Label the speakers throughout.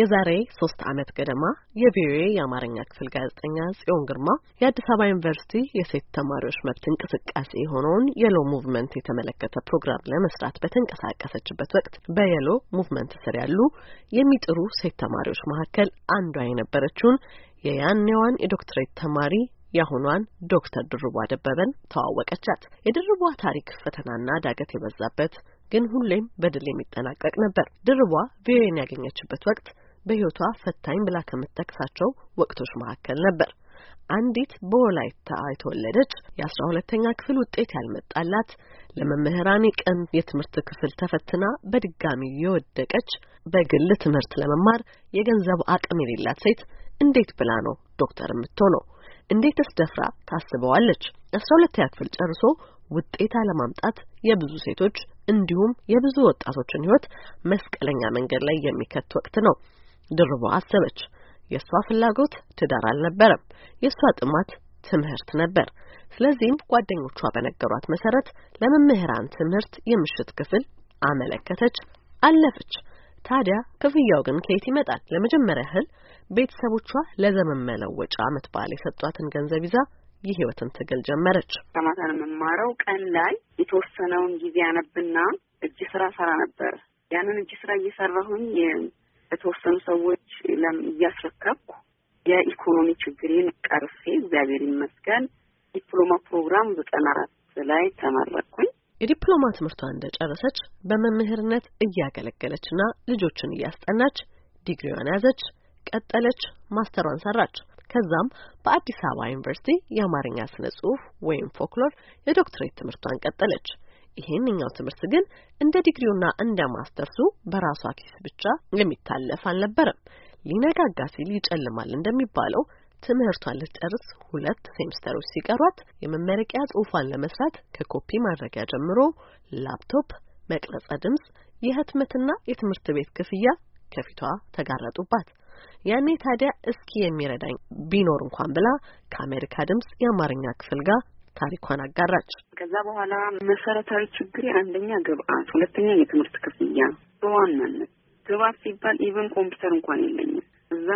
Speaker 1: የዛሬ ሶስት ዓመት ገደማ የቪኦኤ የአማርኛ ክፍል ጋዜጠኛ ጽዮን ግርማ የአዲስ አበባ ዩኒቨርሲቲ የሴት ተማሪዎች መብት እንቅስቃሴ የሆነውን Yellow Movement የተመለከተ ፕሮግራም ለመስራት በተንቀሳቀሰችበት ወቅት በ Yellow Movement ስር ያሉ የሚጥሩ ሴት ተማሪዎች መካከል አንዷ የነበረችውን የያኔዋን የዶክትሬት ተማሪ የአሁኗን ዶክተር ድርቧ ደበበን ተዋወቀቻት። የድርቧ ታሪክ ፈተናና ዳገት የበዛበት ግን ሁሌም በድል የሚጠናቀቅ ነበር። ድርቧ ቪኦኤን ያገኘችበት ወቅት በሕይወቷ ፈታኝ ብላ ከምትጠቅሳቸው ወቅቶች መካከል ነበር። አንዲት በወላይታ የተወለደች የአስራ ሁለተኛ ክፍል ውጤት ያልመጣላት ለመምህራን ቀን የትምህርት ክፍል ተፈትና በድጋሚ የወደቀች በግል ትምህርት ለመማር የገንዘብ አቅም የሌላት ሴት እንዴት ብላ ነው ዶክተር የምትሆነው? እንዴትስ ደፍራ ታስበዋለች? አስራ ሁለተኛ ክፍል ጨርሶ ውጤት አለማምጣት የብዙ ሴቶች እንዲሁም የብዙ ወጣቶችን ሕይወት መስቀለኛ መንገድ ላይ የሚከት ወቅት ነው። ድርቧ አሰበች። የእሷ ፍላጎት ትዳር አልነበረም። የእሷ ጥማት ትምህርት ነበር። ስለዚህም ጓደኞቿ በነገሯት መሰረት ለመምህራን ትምህርት የምሽት ክፍል አመለከተች፣ አለፈች። ታዲያ ክፍያው ግን ከየት ይመጣል? ለመጀመሪያ ያህል ቤተሰቦቿ ለዘመን መለወጫ ዓመት በዓል የሰጧትን ገንዘብ ይዛ የህይወትን ትግል ጀመረች።
Speaker 2: ከማታ ነው የምማረው። ቀን ላይ የተወሰነውን ጊዜ አነብና እጅ ስራ ሰራ ነበር። ያንን እጅ ስራ እየሰራሁኝ የተወሰኑ ሰዎች እያስረከብኩ የኢኮኖሚ ችግሬን ቀርፌ እግዚአብሔር ይመስገን ዲፕሎማ ፕሮግራም ዘጠና አራት ላይ ተመረቅኩኝ።
Speaker 1: የዲፕሎማ ትምህርቷን እንደጨረሰች በመምህርነት እያገለገለችና ልጆችን እያስጠናች ዲግሪዋን ያዘች፣ ቀጠለች፣ ማስተሯን ሰራች። ከዛም በአዲስ አበባ ዩኒቨርሲቲ የአማርኛ ስነ ጽሁፍ ወይም ፎክሎር የዶክትሬት ትምህርቷን ቀጠለች። ይሄንኛው ትምህርት ግን እንደ ዲግሪውና እንደ ማስተርሱ በራሷ ኪስ ብቻ የሚታለፍ አልነበረም። ሊነጋጋ ሲል ይጨልማል እንደሚባለው ትምህርቷን ልትጨርስ ሁለት ሴምስተሮች ሲቀሯት የመመረቂያ ጽሁፏን ለመስራት ከኮፒ ማድረጊያ ጀምሮ ላፕቶፕ፣ መቅረጸ ድምጽ፣ የህትመትና የትምህርት ቤት ክፍያ ከፊቷ ተጋረጡባት። ያኔ ታዲያ እስኪ የሚረዳኝ ቢኖር እንኳን ብላ ከአሜሪካ ድምጽ የአማርኛ ክፍል ጋር ታሪኳን አጋራች።
Speaker 2: ከዛ በኋላ መሰረታዊ ችግር አንደኛ ግብአት፣ ሁለተኛ የትምህርት ክፍያ። በዋናነት ግብአት ሲባል even ኮምፒውተር እንኳን የለኝም። እዛ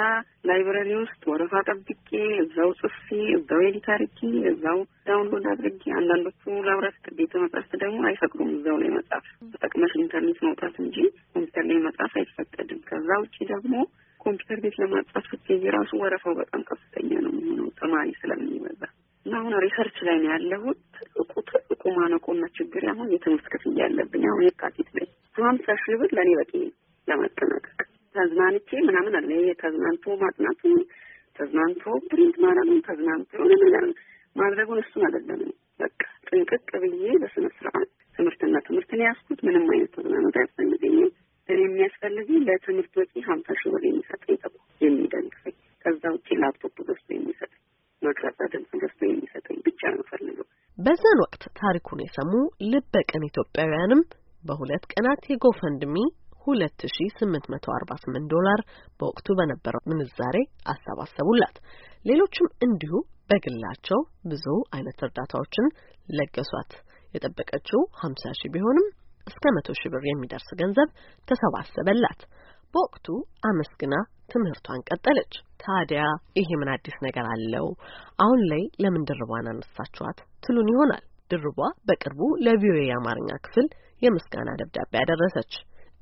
Speaker 2: library ውስጥ ወረፋ ጠብቄ እዛው ጽፌ እዛው edit አድርጌ እዛው download አድርጌ አንዳንዶቹ library ቤተ መጻሕፍት ደግሞ አይፈቅዱም እዛው ላይ መጻፍ ተጠቅመሽ ኢንተርኔት መውጣት እንጂ ኮምፒውተር ላይ መጻፍ አይፈቀድም። ከዛ ውጭ ደግሞ ኮምፒውተር ቤት ለማጻፍ ስትሄጂ ራሱ ወረፋው በጣም ከፍተኛ ነው የሚሆነው ተማሪ እና አሁን research ላይ ነው ያለሁት። ትልቁ ትልቁ ማነቆና ችግር አሁን የትምህርት ክፍያ ያለብኝ አሁን የካቲት ላይ ሀምሳ ሺህ ብር ለእኔ በቂ ለመጠናቀቅ ተዝናንቼ ምናምን አለ ተዝናንቶ ማጥናቱ ተዝናንቶ print ማድረጉን ተዝናንቶ የሆነ ነገር ማድረጉን እሱን አይደለም። በቃ ጥንቅቅ ብዬ በስነ ስርዓት ትምህርትና ትምህርትን ያስኩት ምንም አይነት ተዝናኖት አያስፈልገኝም። እኔ የሚያስፈልገኝ ለትምህርት ወጪ ሀምሳ ሺህ ብር የሚሰጠኝ የሚደግፈኝ ከዛ ውጭ ላፕቶፕ ገዝቶ የሚሰጠኝ መቅረጸ ድምፅ ገዝቶ የሚሰጠኝ ብቻ ነው ፈልገው።
Speaker 1: በዛን ወቅት ታሪኩን የሰሙ ልበ ቅን ኢትዮጵያውያንም በሁለት ቀናት የ GoFundMe ሁለት ሺ ስምንት መቶ አርባ ስምንት ዶላር በወቅቱ በነበረው ምንዛሬ አሰባሰቡላት። ሌሎችም እንዲሁ በግላቸው ብዙ አይነት እርዳታዎችን ለገሷት። የጠበቀችው ሀምሳ ሺህ ቢሆንም እስከ መቶ ሺህ ብር የሚደርስ ገንዘብ ተሰባሰበላት። በወቅቱ አመስግና ትምህርቷን ቀጠለች። ታዲያ ይሄ ምን አዲስ ነገር አለው? አሁን ላይ ለምን ድርቧን አነሳችኋት ትሉን ይሆናል። ድርቧ በቅርቡ ለቪኦኤ የአማርኛ ክፍል የምስጋና ደብዳቤ ያደረሰች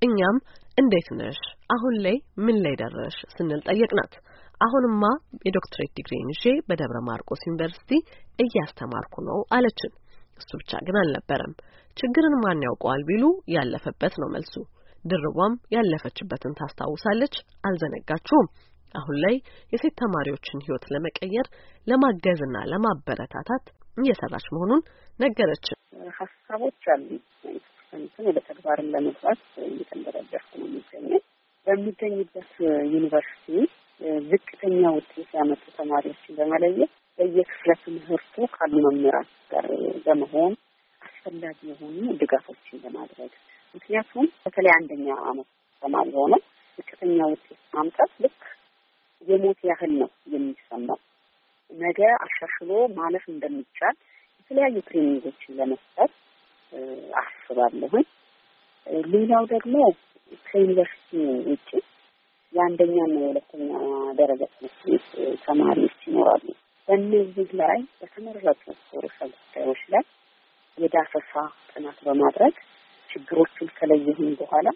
Speaker 1: እኛም እንዴት ነሽ፣ አሁን ላይ ምን ላይ ደረሽ ስንል ጠየቅናት። አሁንማ የዶክትሬት ዲግሪን ይዤ በደብረ ማርቆስ ዩኒቨርሲቲ እያስተማርኩ ነው አለችን። እሱ ብቻ ግን አልነበረም። ችግርን ማን ያውቀዋል ቢሉ ያለፈበት ነው መልሱ። ድርቧም ያለፈችበትን ታስታውሳለች፣ አልዘነጋችውም። አሁን ላይ የሴት ተማሪዎችን ሕይወት ለመቀየር ለማገዝና ለማበረታታት እየሰራች መሆኑን ነገረችን።
Speaker 2: ሀሳቦች አሉ እንትን ወደ ተግባርን ለመግባት እየተንደረደርኩ ነው የሚገኘው። በሚገኝበት ዩኒቨርሲቲ ዝቅተኛ ውጤት ያመጡ ተማሪዎችን በመለየት በየክፍለ ትምህርቱ ካሉ መምህራን ጋር በመሆን አስፈላጊ የሆኑ ድጋፎችን ለማድረግ ምክንያቱም በተለይ አንደኛ አመት ተማሪ ሆነ ዝቅተኛ ውጤት ማምጣት ልክ የሞት ያህል ነው የሚሰማው። ነገ አሻሽሎ ማለፍ እንደሚቻል የተለያዩ ትሬኒንጎችን ለመስጠት አስባለሁኝ። ሌላው ደግሞ ከዩኒቨርሲቲ ውጭ የአንደኛና የሁለተኛ ደረጃ ትምህርት ቤት ተማሪዎች ይኖራሉ። በእነዚህ ላይ በተመረጡ ርዕሰ ጉዳዮች ላይ የዳሰሳ ጥናት በማድረግ ችግሮቹን ከለየሁኝ በኋላ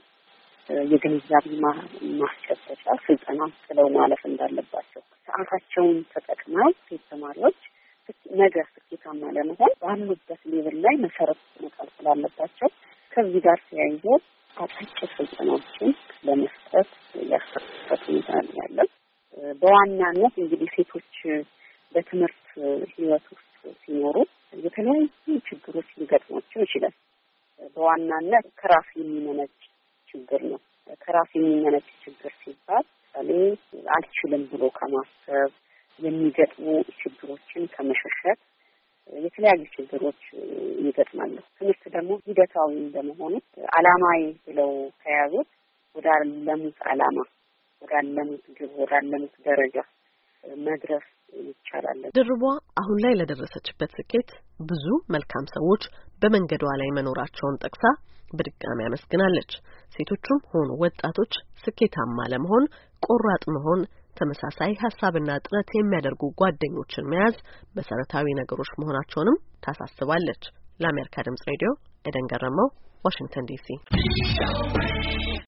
Speaker 2: የግንዛቤ ማስጨበጫ ስልጠና ጥለው ማለፍ እንዳለባቸው ሰዓታቸውን ተጠቅመው ሴት ተማሪዎች ነገ ስኬታማ ለመሆን ባሉበት ሌብል ላይ መሰረት መጣል ስላለባቸው ከዚህ ጋር ተያይዞ አጫጭር ስልጠናዎችን ለመስጠት ያሰሩበት ሁኔታ ያለው። በዋናነት እንግዲህ ሴቶች በትምህርት ሕይወት ውስጥ ሲኖሩ የተለያዩ ችግሮች ሊገጥሟቸው ይችላል። በዋናነት ከራስ የሚመነጭ ችግር ነው። ከራስ የሚመነጭ ችግር ሲባል ምሳሌ አልችልም ብሎ ከማሰብ የሚገጥሙ ችግሮችን ከመሸሸት የተለያዩ ችግሮች ይገጥማሉ። ትምህርት ደግሞ ሂደታዊ እንደመሆኑ አላማዊ ብለው ከያዙት ወደ አለሙት አላማ ወደ አለሙት ግብ ወደ አለሙት ደረጃ መድረስ ይቻላል።
Speaker 1: ድርቧ አሁን ላይ ለደረሰችበት ስኬት ብዙ መልካም ሰዎች በመንገዷ ላይ መኖራቸውን ጠቅሳ በድጋሚ አመስግናለች። ሴቶቹም ሆኑ ወጣቶች ስኬታማ ለመሆን ቆራጥ መሆን ተመሳሳይ ሀሳብና ጥረት የሚያደርጉ ጓደኞችን መያዝ መሰረታዊ ነገሮች መሆናቸውንም ታሳስባለች። ለአሜሪካ ድምጽ ሬዲዮ ኤደን ገረመው፣ ዋሽንግተን ዲሲ